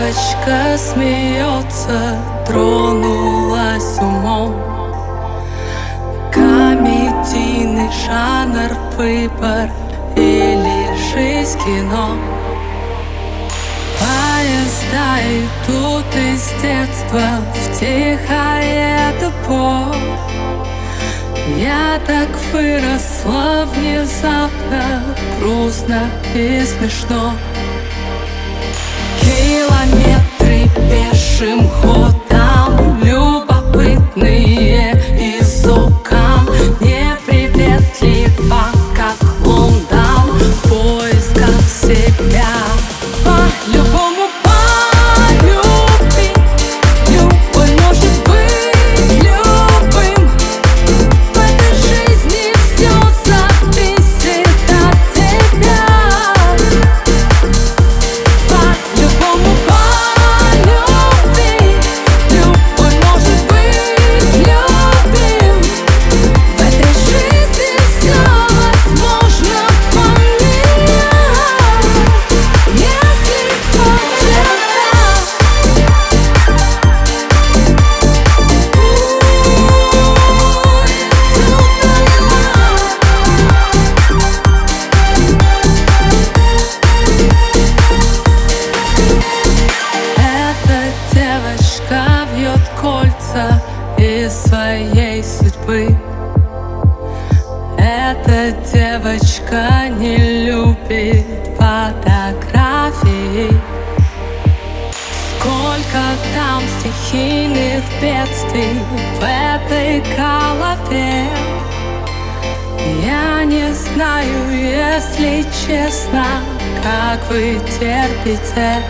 девочка смеется, тронулась умом. Комедийный жанр выбор или жизнь кино. Поезда идут из детства в тихое депо. Я так выросла внезапно, грустно и смешно. Километры пешим ходом судьбы Эта девочка не любит фотографии Сколько там стихийных бедствий в этой голове. Я не знаю, если честно, как вы терпите